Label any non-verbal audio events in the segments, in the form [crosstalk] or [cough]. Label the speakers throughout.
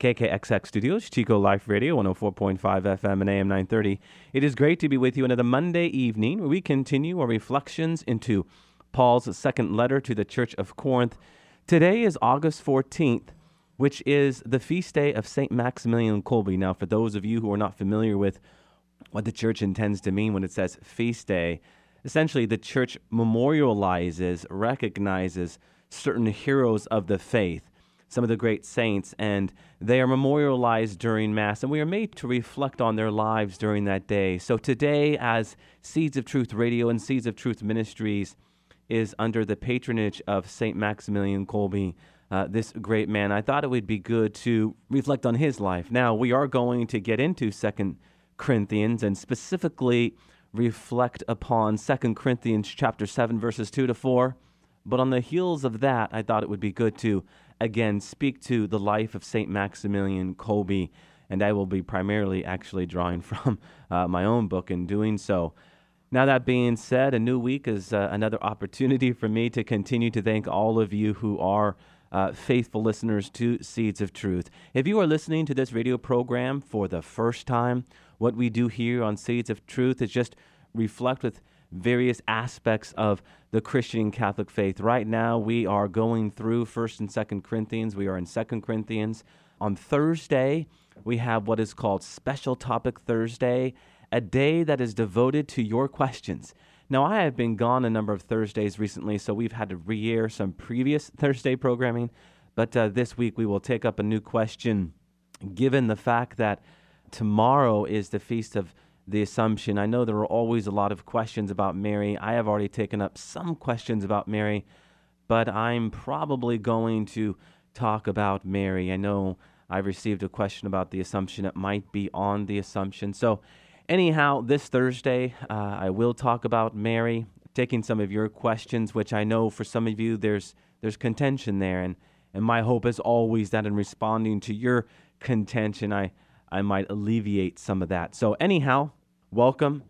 Speaker 1: KKXX Studios, Chico Life Radio, 104.5 FM and AM 930. It is great to be with you another Monday evening where we continue our reflections into Paul's second letter to the Church of Corinth. Today is August 14th, which is the feast day of St. Maximilian Kolbe. Now, for those of you who are not familiar with what the church intends to mean when it says feast day, essentially the church memorializes, recognizes certain heroes of the faith some of the great saints, and they are memorialized during Mass, and we are made to reflect on their lives during that day. So today, as Seeds of Truth Radio and Seeds of Truth Ministries is under the patronage of St. Maximilian Kolbe, uh, this great man, I thought it would be good to reflect on his life. Now, we are going to get into Second Corinthians and specifically reflect upon Second Corinthians chapter 7 verses 2 to 4. But on the heels of that, I thought it would be good to again speak to the life of St. Maximilian Kolbe, and I will be primarily actually drawing [laughs] from uh, my own book in doing so. Now, that being said, a new week is uh, another opportunity for me to continue to thank all of you who are uh, faithful listeners to Seeds of Truth. If you are listening to this radio program for the first time, what we do here on Seeds of Truth is just reflect with various aspects of the Christian Catholic faith. Right now, we are going through 1st and 2nd Corinthians. We are in 2nd Corinthians. On Thursday, we have what is called Special Topic Thursday, a day that is devoted to your questions. Now, I have been gone a number of Thursdays recently, so we've had to re air some previous [laughs] Thursday programming. But uh, this week, we will take up a new question given the fact that tomorrow is the Feast of the Assumption. I know there are always a lot of questions about Mary. I have already taken up some questions about Mary, but I'm probably going to talk about Mary. I know I've received a question about the Assumption. It might be on the Assumption. So, anyhow, this Thursday, uh, I will talk about Mary, taking some of your questions, which I know for some of you there's there's contention there, and and my hope is always that in responding to your contention, I I might alleviate some of that. So, anyhow, welcome.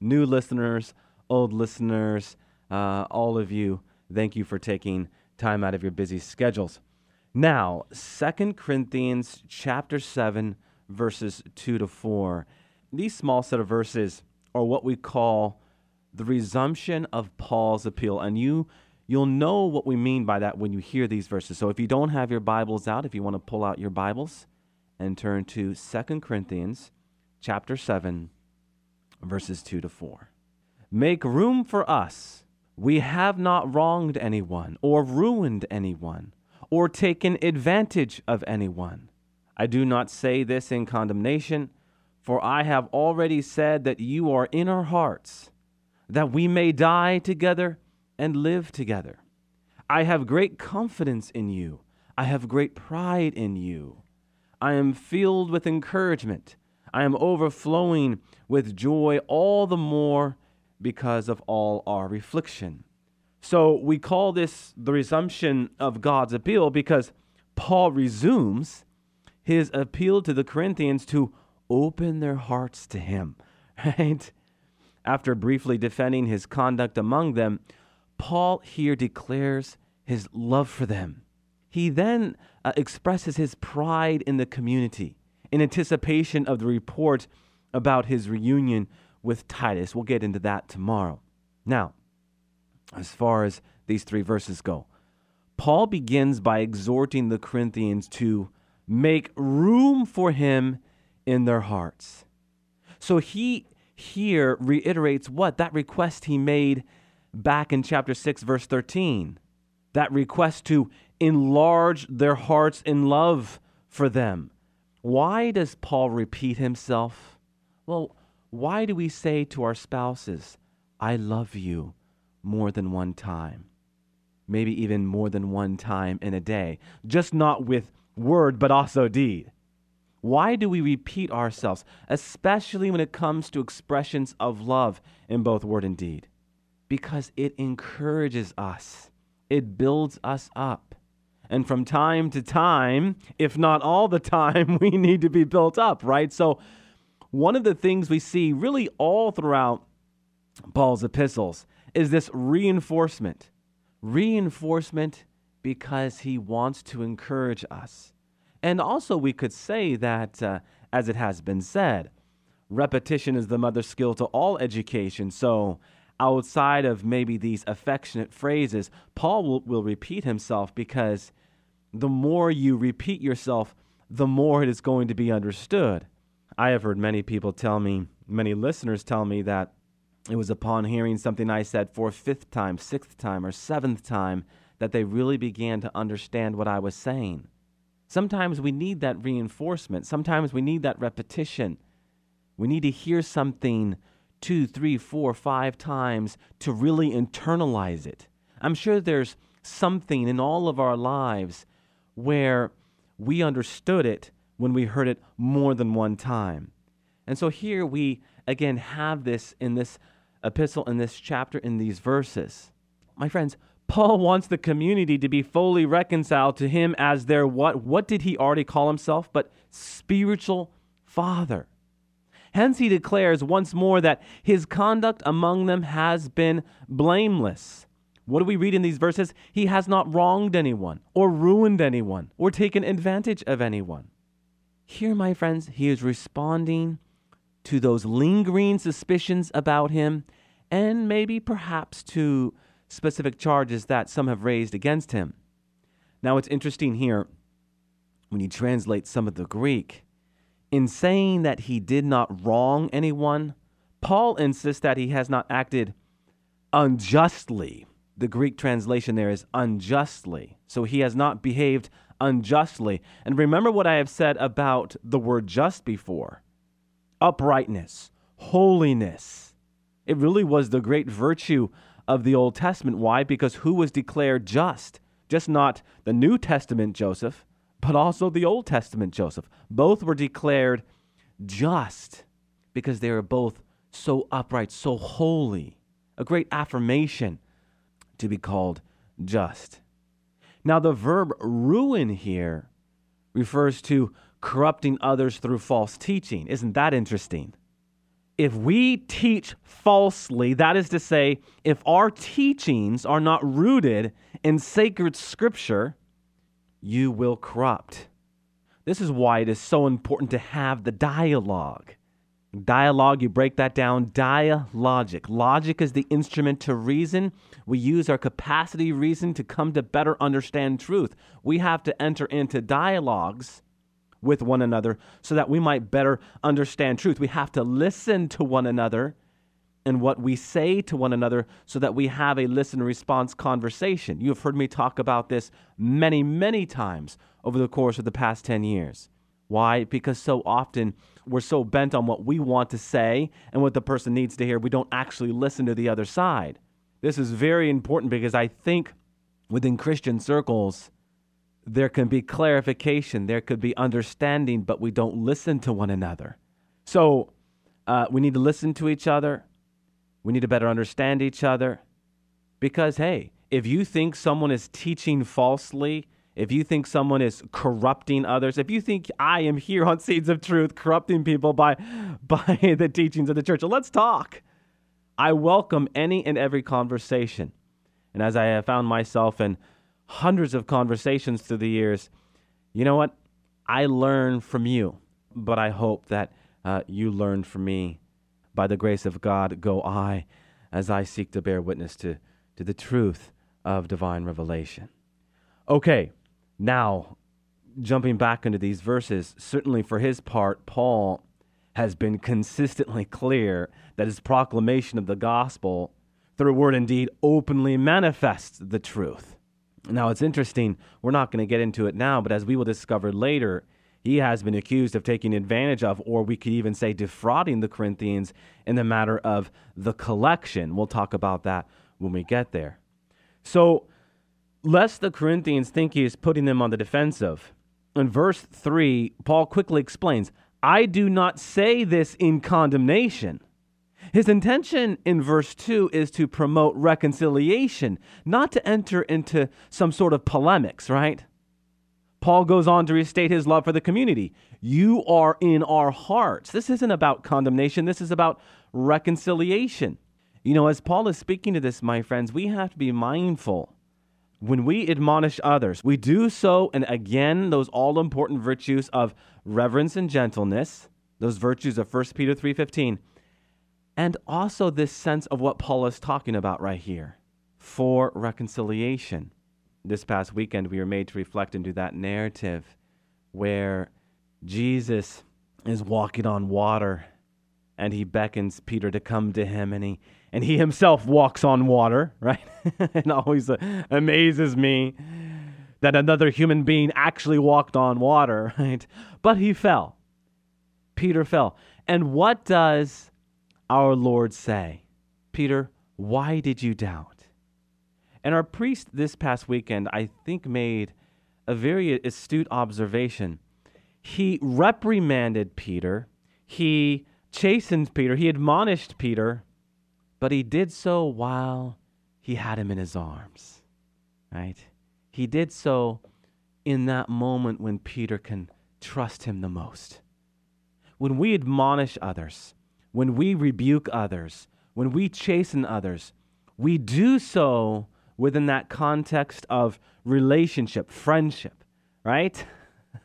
Speaker 1: New listeners, old listeners, uh, all of you, thank you for taking time out of your busy schedules. Now, Second Corinthians chapter 7, verses 2 to 4. These small set of verses are what we call the resumption of Paul's appeal. And you you'll know what we mean by that when you hear these verses. So if you don't have your Bibles out, if you want to pull out your Bibles and turn to Second Corinthians chapter 7 verses 2 to 4. Make room for us. We have not wronged anyone, or ruined anyone, or taken advantage of anyone. I do not say this in condemnation, for I have already said that you are in our hearts, that we may die together and live together. I have great confidence in you. I have great pride in you. I am filled with encouragement. I am overflowing with joy all the more because of all our affliction. So we call this the resumption of God's appeal because Paul resumes his appeal to the Corinthians to open their hearts to him, [laughs] right? After briefly defending his conduct among them, Paul here declares his love for them. He then uh, expresses his pride in the community in anticipation of the report about his reunion with Titus. We'll get into that tomorrow. Now, as far as these three verses go, Paul begins by exhorting the Corinthians to make room for him in their hearts. So he here reiterates what? That request he made back in chapter 6, verse 13. That request to enlarge their hearts in love for them. Why does Paul repeat himself? Well, why do we say to our spouses, I love you more than one time? Maybe even more than one time in a day. Just not with word, but also deed. Why do we repeat ourselves, especially when it comes to expressions of love in both word and deed? Because it encourages us, it builds us up. And from time to time, if not all the time, [laughs] we need to be built up, right? So, one of the things we see really all throughout Paul's epistles is this reinforcement. Reinforcement because he wants to encourage us. And also, we could say that, uh, as it has been said, repetition is the mother skill to all education. So, outside of maybe these affectionate phrases, Paul will, will repeat himself because the more you repeat yourself, the more it is going to be understood. I have heard many people tell me, many listeners tell me that it was upon hearing something I said for fifth time, sixth time, or seventh time that they really began to understand what I was saying. Sometimes we need that reinforcement. Sometimes we need that repetition. We need to hear something two, three, four, five times to really internalize it. I'm sure there's something in all of our lives where we understood it when we heard it more than one time. And so here we again have this in this epistle, in this chapter, in these verses. My friends, Paul wants the community to be fully reconciled to him as their what? What did he already call himself? But spiritual father. Hence, he declares once more that his conduct among them has been blameless. What do we read in these verses? He has not wronged anyone, or ruined anyone, or taken advantage of anyone. Here, my friends, he is responding to those lingering suspicions about him, and maybe perhaps to specific charges that some have raised against him. Now, it's interesting here when you translate some of the Greek. In saying that he did not wrong anyone, Paul insists that he has not acted unjustly. The Greek translation there is unjustly. So he has not behaved unjustly. And remember what I have said about the word just before uprightness, holiness. It really was the great virtue of the Old Testament. Why? Because who was declared just? Just not the New Testament Joseph, but also the Old Testament Joseph. Both were declared just because they were both so upright, so holy. A great affirmation to be called just. Now, the verb ruin here refers to corrupting others through false teaching. Isn't that interesting? if we teach falsely, that is to say, if our teachings are not rooted in sacred scripture, you will corrupt. This is why it is so important to have the dialogue. Dialogue, you break that down, dialogic. Logic is the instrument to reason. We use our capacity reason to come to better understand truth. We have to enter into dialogues with one another so that we might better understand truth. We have to listen to one another and what we say to one another so that we have a listen response conversation. You have heard me talk about this many, many times over the course of the past 10 years. Why? Because so often we're so bent on what we want to say and what the person needs to hear, we don't actually listen to the other side. This is very important because I think within Christian circles, there can be clarification, there could be understanding, but we don't listen to one another. So uh, we need to listen to each other. We need to better understand each other. Because, hey, if you think someone is teaching falsely, if you think someone is corrupting others, if you think I am here on Seeds of Truth corrupting people by, [laughs] by the teachings of the church, let's talk. I welcome any and every conversation. And as I have found myself in hundreds of conversations through the years. You know what? I learn from you, but I hope that uh, you learn from me. By the grace of God, go I as I seek to bear witness to, to the truth of divine revelation. Okay, now jumping back into these verses, certainly for his part, Paul has been consistently clear that his proclamation of the gospel, through word and deed, openly manifests the truth. Now, it's interesting, we're not going to get into it now, but as we will discover later, he has been accused of taking advantage of, or we could even say defrauding the Corinthians in the matter of the collection. We'll talk about that when we get there. So, lest the Corinthians think he is putting them on the defensive, in verse 3, Paul quickly explains, I do not say this in condemnation. His intention in verse 2 is to promote reconciliation, not to enter into some sort of polemics, right? Paul goes on to restate his love for the community. You are in our hearts. This isn't about condemnation, this is about reconciliation. You know, as Paul is speaking to this, my friends, we have to be mindful. When we admonish others, we do so, and again, those all important virtues of reverence and gentleness, those virtues of 1 Peter 3:15, and also this sense of what Paul is talking about right here for reconciliation. This past weekend, we were made to reflect into that narrative where Jesus is walking on water and he beckons Peter to come to him and he and he himself walks on water, [laughs] right? [laughs] it always amazes me that another human being actually walked on water, [laughs] right? But he fell. Peter fell. And what does our Lord say? Peter, why did you doubt? And our priest this past weekend, I think, made a very astute observation. He reprimanded Peter, he chastened Peter, he admonished Peter, but he did so while he had him in his arms, right? He did so in that moment when Peter can trust him the most. When we admonish others, when we rebuke others, when we chasten others, we do so within that context of relationship, friendship, right?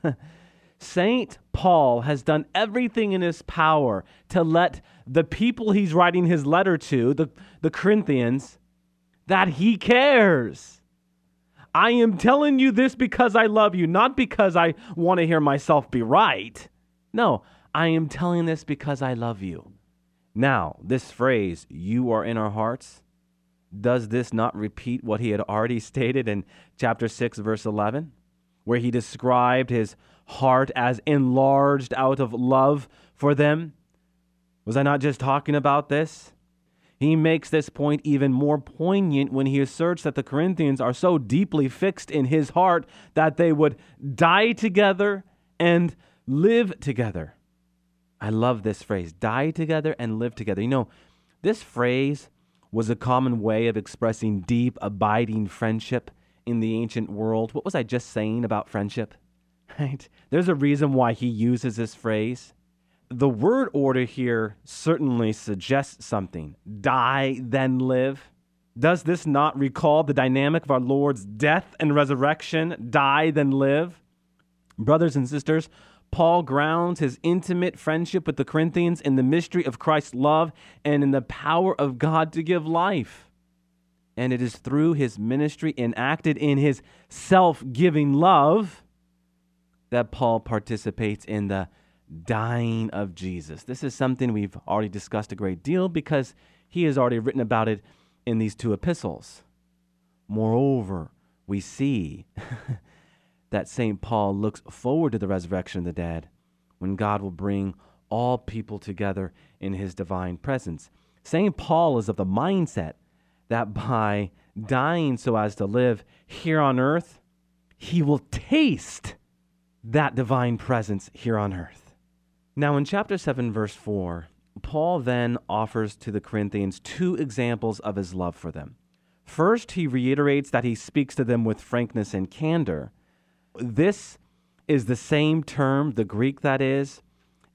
Speaker 1: [laughs] Saint Paul has done everything in his power to let the people he's writing his letter to, the, the Corinthians, that he cares. I am telling you this because I love you, not because I want to hear myself be right. No, I am telling this because I love you. Now, this phrase, you are in our hearts, does this not repeat what he had already stated in chapter 6, verse 11, where he described his heart as enlarged out of love for them? Was I not just talking about this? He makes this point even more poignant when he asserts that the Corinthians are so deeply fixed in his heart that they would die together and live together. I love this phrase die together and live together. You know, this phrase was a common way of expressing deep, abiding friendship in the ancient world. What was I just saying about friendship? [laughs] Right? There's a reason why he uses this phrase. The word order here certainly suggests something die, then live. Does this not recall the dynamic of our Lord's death and resurrection? Die, then live. Brothers and sisters, Paul grounds his intimate friendship with the Corinthians in the mystery of Christ's love and in the power of God to give life. And it is through his ministry enacted in his self giving love that Paul participates in the dying of Jesus. This is something we've already discussed a great deal because he has already written about it in these two epistles. Moreover, we see [laughs] that St. Paul looks forward to the resurrection of the dead when God will bring all people together in his divine presence. St. Paul is of the mindset that by dying so as to live here on earth, he will taste that divine presence here on earth. Now, in chapter 7, verse 4, Paul then offers to the Corinthians two examples of his love for them. First, he reiterates that he speaks to them with frankness and candor. This is the same term, the Greek that is,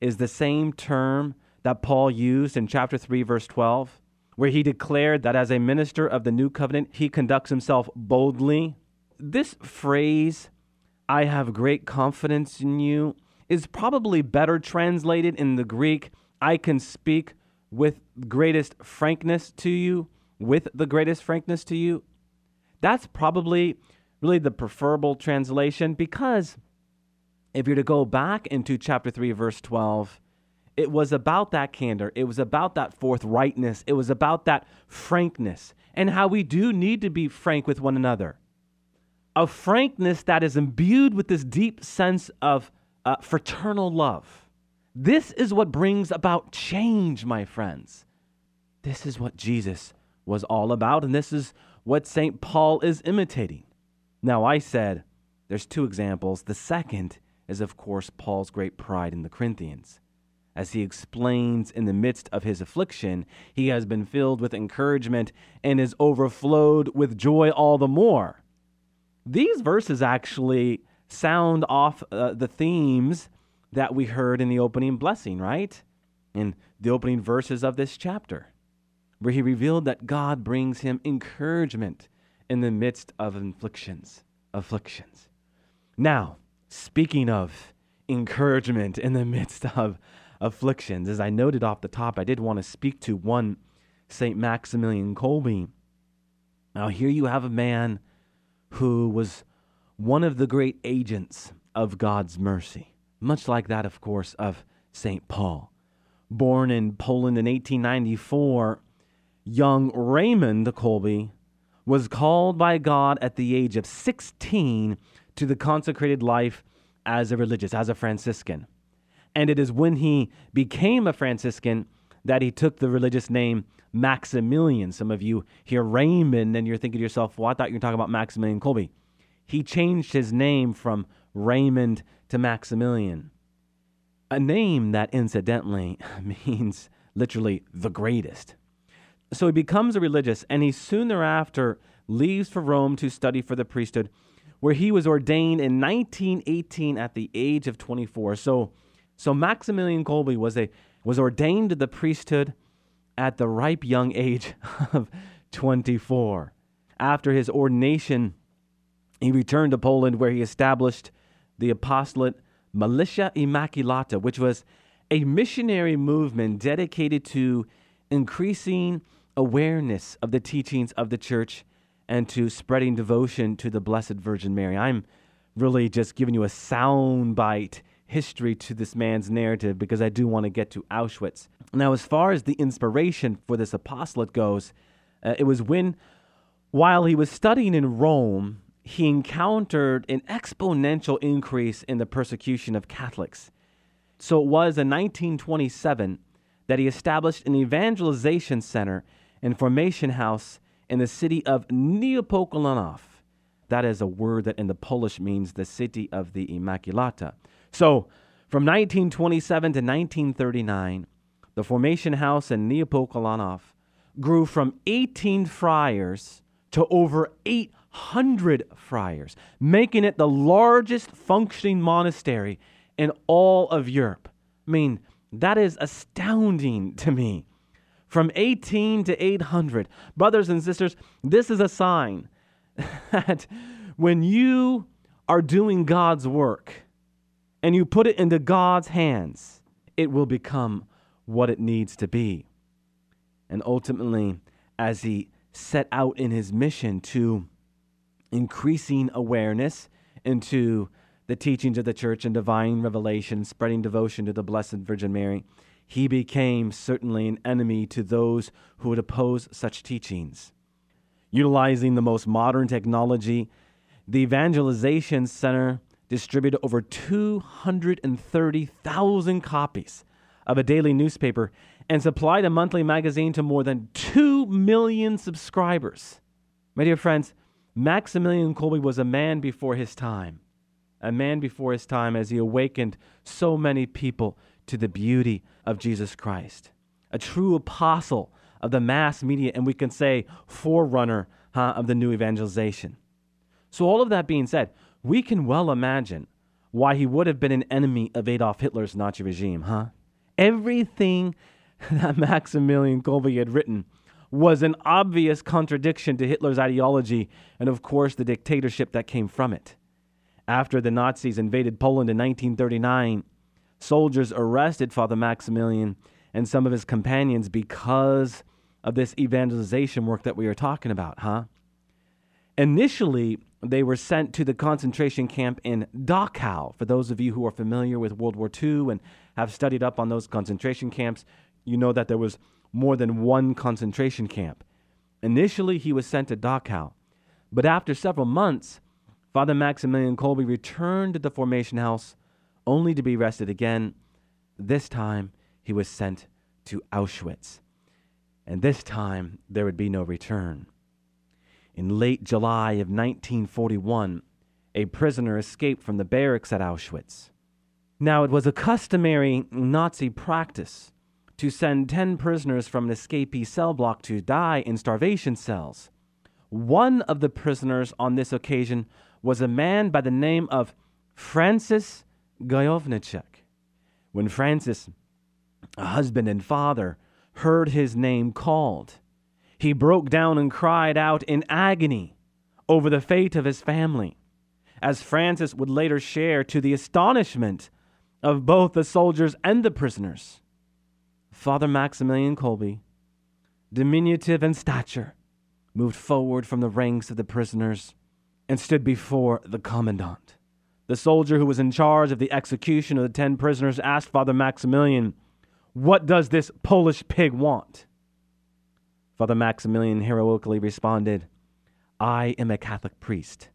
Speaker 1: is the same term that Paul used in chapter 3, verse 12, where he declared that as a minister of the new covenant, he conducts himself boldly. This phrase, I have great confidence in you, is probably better translated in the Greek I can speak with greatest frankness to you, with the greatest frankness to you. That's probably really the preferable translation because if you're to go back into chapter 3, verse 12, it was about that candor. It was about that forthrightness. It was about that frankness and how we do need to be frank with one another. A frankness that is imbued with this deep sense of uh, fraternal love. This is what brings about change, my friends. This is what Jesus was all about, and this is what St. Paul is imitating. Now, I said there's two examples. The second is, of course, Paul's great pride in the Corinthians. As he explains in the midst of his affliction, he has been filled with encouragement and is overflowed with joy all the more. These verses actually sound off uh, the themes that we heard in the opening blessing, right? In the opening verses of this chapter, where he revealed that God brings him encouragement in the midst of afflictions, afflictions. Now, speaking of encouragement in the [laughs] midst of afflictions, as I noted off the top, I did want to speak to one St. Maximilian Kolbe. Now, here you have a man who was one of the great agents of God's mercy, much like that, of course, of St. Paul. Born in Poland in 1894, young Raymond Kolbe was called by God at the age of 16 to the consecrated life as a religious, as a Franciscan. And it is when he became a Franciscan that he took the religious name Maximilian. Some of you hear Raymond and you're thinking to yourself, well, I thought you were talking about Maximilian Kolbe. he changed his name from Raymond to Maximilian. A name that incidentally [laughs] means literally the greatest. So he becomes a religious, and he soon thereafter leaves for Rome to study for the priesthood, where he was ordained in 1918 at the age of 24. So, so Maximilian Kolbe was a was ordained to the priesthood at the ripe young age [laughs] of 24. After his ordination, he returned to Poland where he established the apostolate Militia Immaculata, which was a missionary movement dedicated to increasing awareness of the teachings of the church and to spreading devotion to the Blessed Virgin Mary. I'm really just giving you a soundbite history to this man's narrative because I do want to get to Auschwitz. Now, as far as the inspiration for this apostolate goes, uh, it was when, while he was studying in Rome, he encountered an exponential increase in the persecution of Catholics. So it was in 1927 that he established an evangelization center and formation house in the city of Niepokalanów. That is a word that in the Polish means the city of the Immaculata. So from 1927 to 1939, the formation house in Niepokalanów grew from 18 friars to over 800 friars, making it the largest functioning monastery in all of Europe. I mean, that is astounding to me. From 18 to 800. Brothers and sisters, this is a sign [laughs] that when you are doing God's work and you put it into God's hands, it will become what it needs to be. And ultimately, as he set out in his mission to increasing awareness into the teachings of the church and divine revelation, spreading devotion to the Blessed Virgin Mary, he became certainly an enemy to those who would oppose such teachings. Utilizing the most modern technology, the Evangelization Center distributed over 230,000 copies of a daily newspaper and supplied a monthly magazine to more than 2 million subscribers. My dear friends, Maximilian Kolbe was a man before his time, a man before his time as he awakened so many people to the beauty of Jesus Christ, a true apostle of the mass media, and we can say forerunner huh, of the new evangelization. So, all of that being said, we can well imagine why he would have been an enemy of Adolf Hitler's Nazi regime, huh? Everything [laughs] that Maximilian Kolbe had written was an obvious contradiction to Hitler's ideology and, of course, the dictatorship that came from it. After the Nazis invaded Poland in 1939, soldiers arrested Father Maximilian and some of his companions because of this evangelization work that we are talking about, huh? Initially, they were sent to the concentration camp in Dachau. For those of you who are familiar with World War II and have studied up on those concentration camps, you know that there was more than one concentration camp. Initially, he was sent to Dachau, but after several months, Father Maximilian Kolbe returned to the formation house only to be arrested again. This time, he was sent to Auschwitz. And this time, there would be no return. In late July of 1941, a prisoner escaped from the barracks at Auschwitz. Now, it was a customary Nazi practice to send 10 prisoners from an escapee cell block to die in starvation cells. One of the prisoners on this occasion was a man by the name of Francis Gajowniczek. When Francis, a husband and father, heard his name called, he broke down and cried out in agony over the fate of his family, as Francis would later share to the astonishment of both the soldiers and the prisoners. Father Maximilian Kolbe, diminutive in stature, moved forward from the ranks of the prisoners and stood before the commandant. The soldier who was in charge of the execution of the ten prisoners asked Father Maximilian, What does this Polish pig want? Father Maximilian heroically responded, I am a Catholic priest,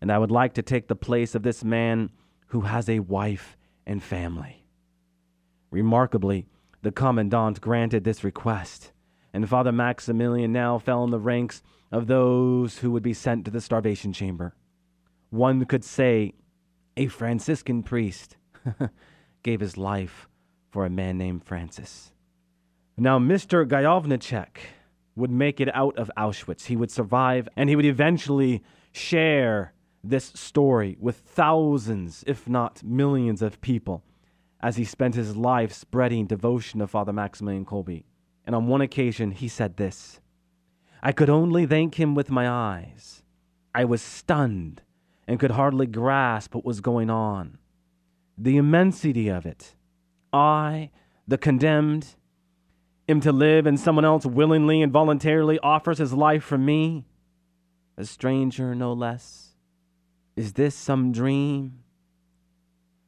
Speaker 1: and I would like to take the place of this man who has a wife and family. Remarkably, the commandant granted this request, and Father Maximilian now fell in the ranks of those who would be sent to the starvation chamber. One could say a Franciscan priest [laughs] gave his life for a man named Francis. Now, Mr. Gajowniczek would make it out of Auschwitz. He would survive, and he would eventually share this story with thousands, if not millions, of people as he spent his life spreading devotion to Father Maximilian Kolbe. And on one occasion, he said this I could only thank him with my eyes. I was stunned and could hardly grasp what was going on. The immensity of it. I, the condemned, am to live, and someone else willingly and voluntarily offers his life for me, a stranger no less. Is this some dream?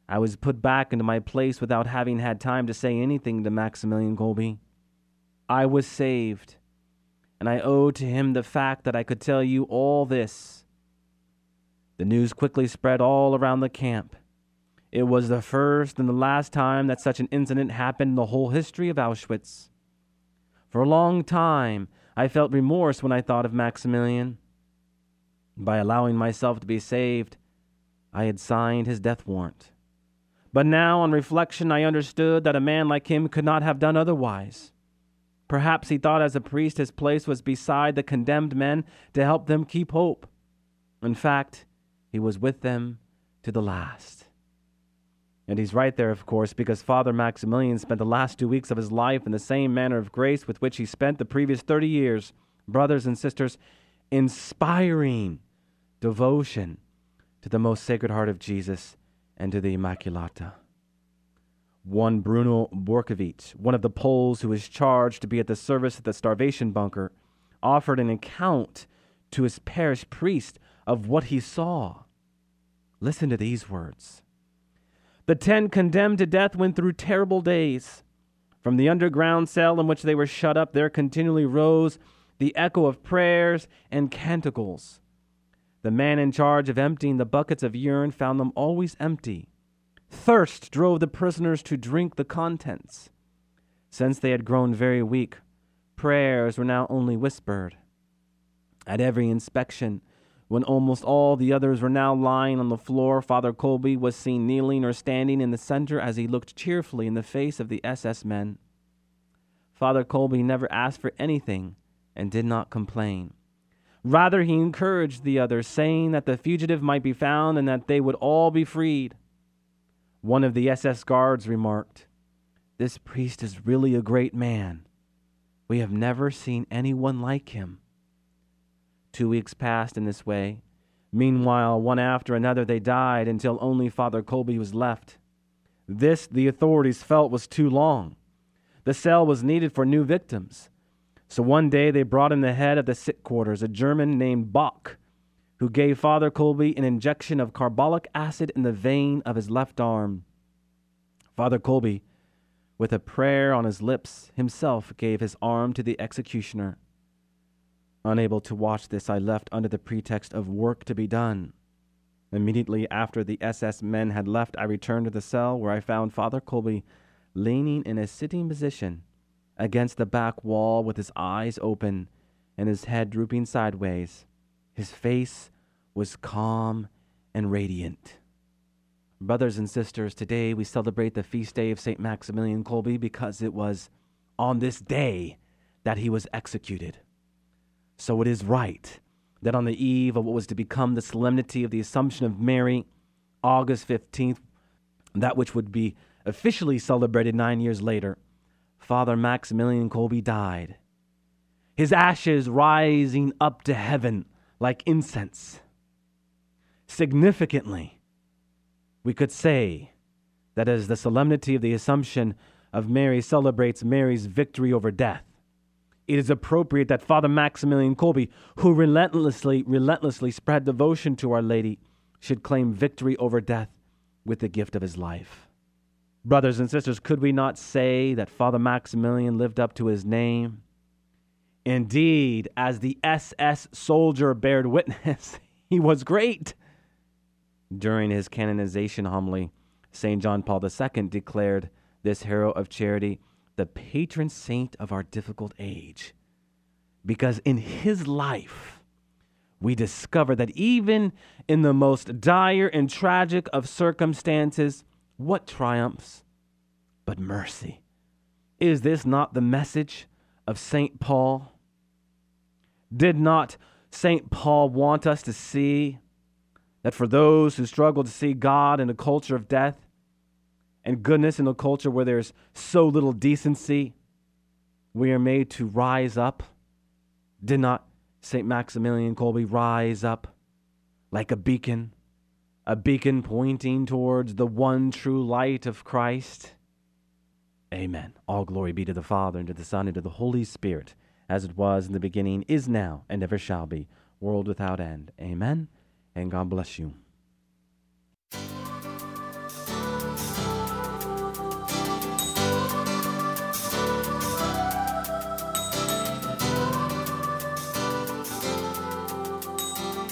Speaker 1: I was put back into my place without having had time to say anything to Maximilian Kolbe. I was saved, and I owe to him the fact that I could tell you all this. The news quickly spread all around the camp. It was the first and the last time that such an incident happened in the whole history of Auschwitz. For a long time, I felt remorse when I thought of Maximilian. By allowing myself to be saved, I had signed his death warrant. But now, on reflection, I understood that a man like him could not have done otherwise. Perhaps he thought as a priest his place was beside the condemned men to help them keep hope. In fact, he was with them to the last. And he's right there, of course, because Father Maximilian spent the last two weeks of his life in the same manner of grace with which he spent the previous 30 years. Brothers and sisters, inspiring devotion to the most sacred heart of Jesus and to the Immaculata. One Bruno Borkovich, one of the Poles who was charged to be at the service at the starvation bunker, offered an account to his parish priest of what he saw. Listen to these words. The ten condemned to death went through terrible days. From the underground cell in which they were shut up, there continually rose the echo of prayers and canticles. The man in charge of emptying the buckets of urine found them always empty. Thirst drove the prisoners to drink the contents. Since they had grown very weak, prayers were now only whispered. At every inspection, when almost all the others were now lying on the floor, Father Kolbe was seen kneeling or standing in the center as he looked cheerfully in the face of the SS men. Father Kolbe never asked for anything and did not complain. Rather, he encouraged the others, saying that the fugitive might be found and that they would all be freed. One of the SS guards remarked, This priest is really a great man. We have never seen anyone like him. Two weeks passed in this way. Meanwhile, one after another, they died until only Father Kolbe was left. This, the authorities felt, was too long. The cell was needed for new victims. So one day they brought in the head of the sick quarters, a German named Bach, who gave Father Kolbe an injection of carbolic acid in the vein of his left arm. Father Kolbe, with a prayer on his lips, himself gave his arm to the executioner. Unable to watch this, I left under the pretext of work to be done. Immediately after the SS men had left, I returned to the cell where I found Father Kolbe leaning in a sitting position against the back wall with his eyes open and his head drooping sideways. His face was calm and radiant. Brothers and sisters, today we celebrate the feast day of St. Maximilian Kolbe because it was on this day that he was executed. So it is right that on the eve of what was to become the solemnity of the Assumption of Mary, August 15th, that which would be officially celebrated nine years later, Father Maximilian Kolbe died. His ashes rising up to heaven like incense. Significantly, we could say that as the solemnity of the Assumption of Mary celebrates Mary's victory over death, it is appropriate that Father Maximilian Kolbe, who relentlessly, relentlessly spread devotion to Our Lady, should claim victory over death with the gift of his life. Brothers and sisters, could we not say that Father Maximilian lived up to his name? Indeed, as the SS soldier bared witness, [laughs] he was great. During his canonization homily, St. John Paul II declared this hero of charity the patron saint of our difficult age. Because in his life, we discover that even in the most dire and tragic of circumstances, what triumphs but mercy? Is this not the message of St. Paul? Did not St. Paul want us to see that for those who struggle to see God in a culture of death and goodness in a culture where there's so little decency, we are made to rise up? Did not St. Maximilian Kolbe rise up like a beacon, a beacon pointing towards the one true light of Christ? Amen. All glory be to the Father, and to the Son, and to the Holy Spirit, as it was in the beginning, is now, and ever shall be, world without end. Amen and God bless you.